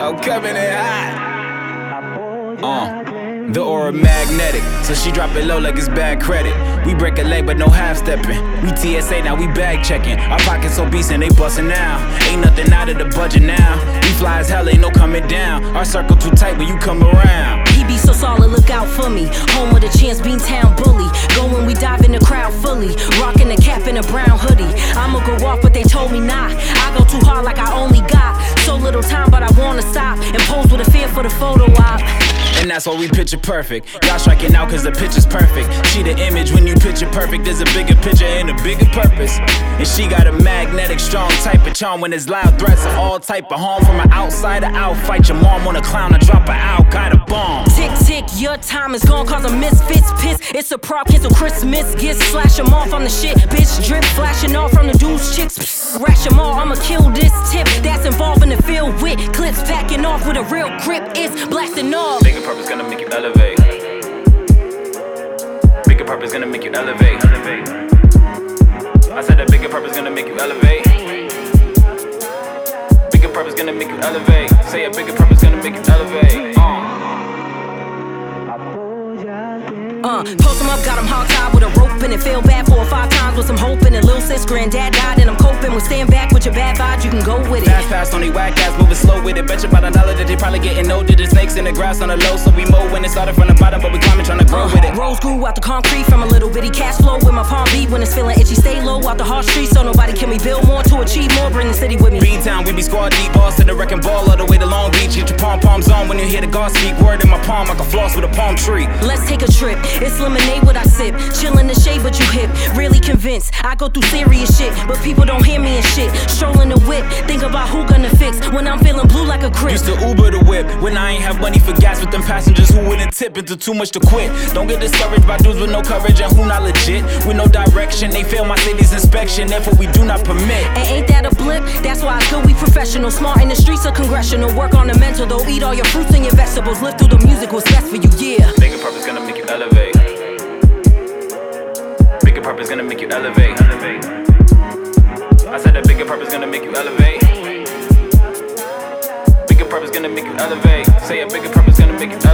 I'm coming in hot. Uh. The aura magnetic, so she drop it low like it's bad credit. We break a leg, but no half stepping. We TSA, now we bag checking. Our pockets obese and they bustin' now. Ain't nothing out of the budget now. We fly as hell, ain't no coming down. Our circle too tight when you come around. He be so solid, look out for me. Home with the chance, Beantown bully. Go when we dive in the crowd fully. Rockin' the cap in a brown hoodie. I'ma go off, but they told me not. I go too hard like I only got so little time, but I wanna stop and pose with a fear for the photo op. And that's why we picture perfect. Y'all striking out cause the picture's perfect. She the image when you picture perfect. There's a bigger picture and a bigger purpose. And she got a magnetic, strong type of charm when there's loud threats of all type of harm. From an outsider. I'll fight your mom on a clown I drop her out, got a bomb. Tick, tick, your time is gone cause a misfits piss. It's a prop, cancel Christmas gifts. Slash them off on the shit. Bitch drip, flashing off from the dudes chicks. Psst, rash them all, I'ma kill this clips packing off with a real grip. It's blasting off. Bigger purpose gonna make you elevate. Bigger purpose gonna make you elevate. I said that bigger purpose gonna make you elevate. Bigger purpose gonna make you elevate. Say a bigger purpose gonna make you elevate. Uh. Post him up, got him hog tied with a rope and it fell bad four or five times with some hope in it. Little sis, granddad died and I'm coping with stand back with your bad vibes, you can go with it. Fast pass on they whack ass, moving slow with it. Bet you about a dollar that they probably getting older. The snakes in the grass on the low, so we mow when it started from Rose grew out the concrete from a little bitty cash flow with my palm beat when it's feeling itchy. Stay low out the hard streets so nobody can we build more to achieve more. Bring the city with me. Beantown, we be squad deep, boss to the wrecking ball all the way to Long Beach. Get your palm poms on when you hear the God speak. Word in my palm, I can floss with a palm tree. Let's take a trip. It's lemonade what I sip. Chill in the shade, but you hip. Really convinced. I go through serious shit, but people don't hear me and shit. Strolling the whip, think about who gonna fix when I'm feeling blue like a crib. Used to Uber the whip when I ain't have money for gas with them passengers who wouldn't tip into too much to quit. Don't get discouraged by dudes with no courage and who not legit. With no direction, they fail my city's inspection. Therefore, we do not permit. And ain't that a blip? That's why it's good we professional. Smart in the streets of congressional. Work on the mental though. Eat all your fruits and your vegetables. Live through the music, what's best for you, yeah. Bigger purpose gonna make you elevate. Bigger purpose gonna make you elevate. I said that bigger purpose gonna make you elevate. Bigger purpose gonna make you elevate. Say a bigger purpose gonna make you elevate.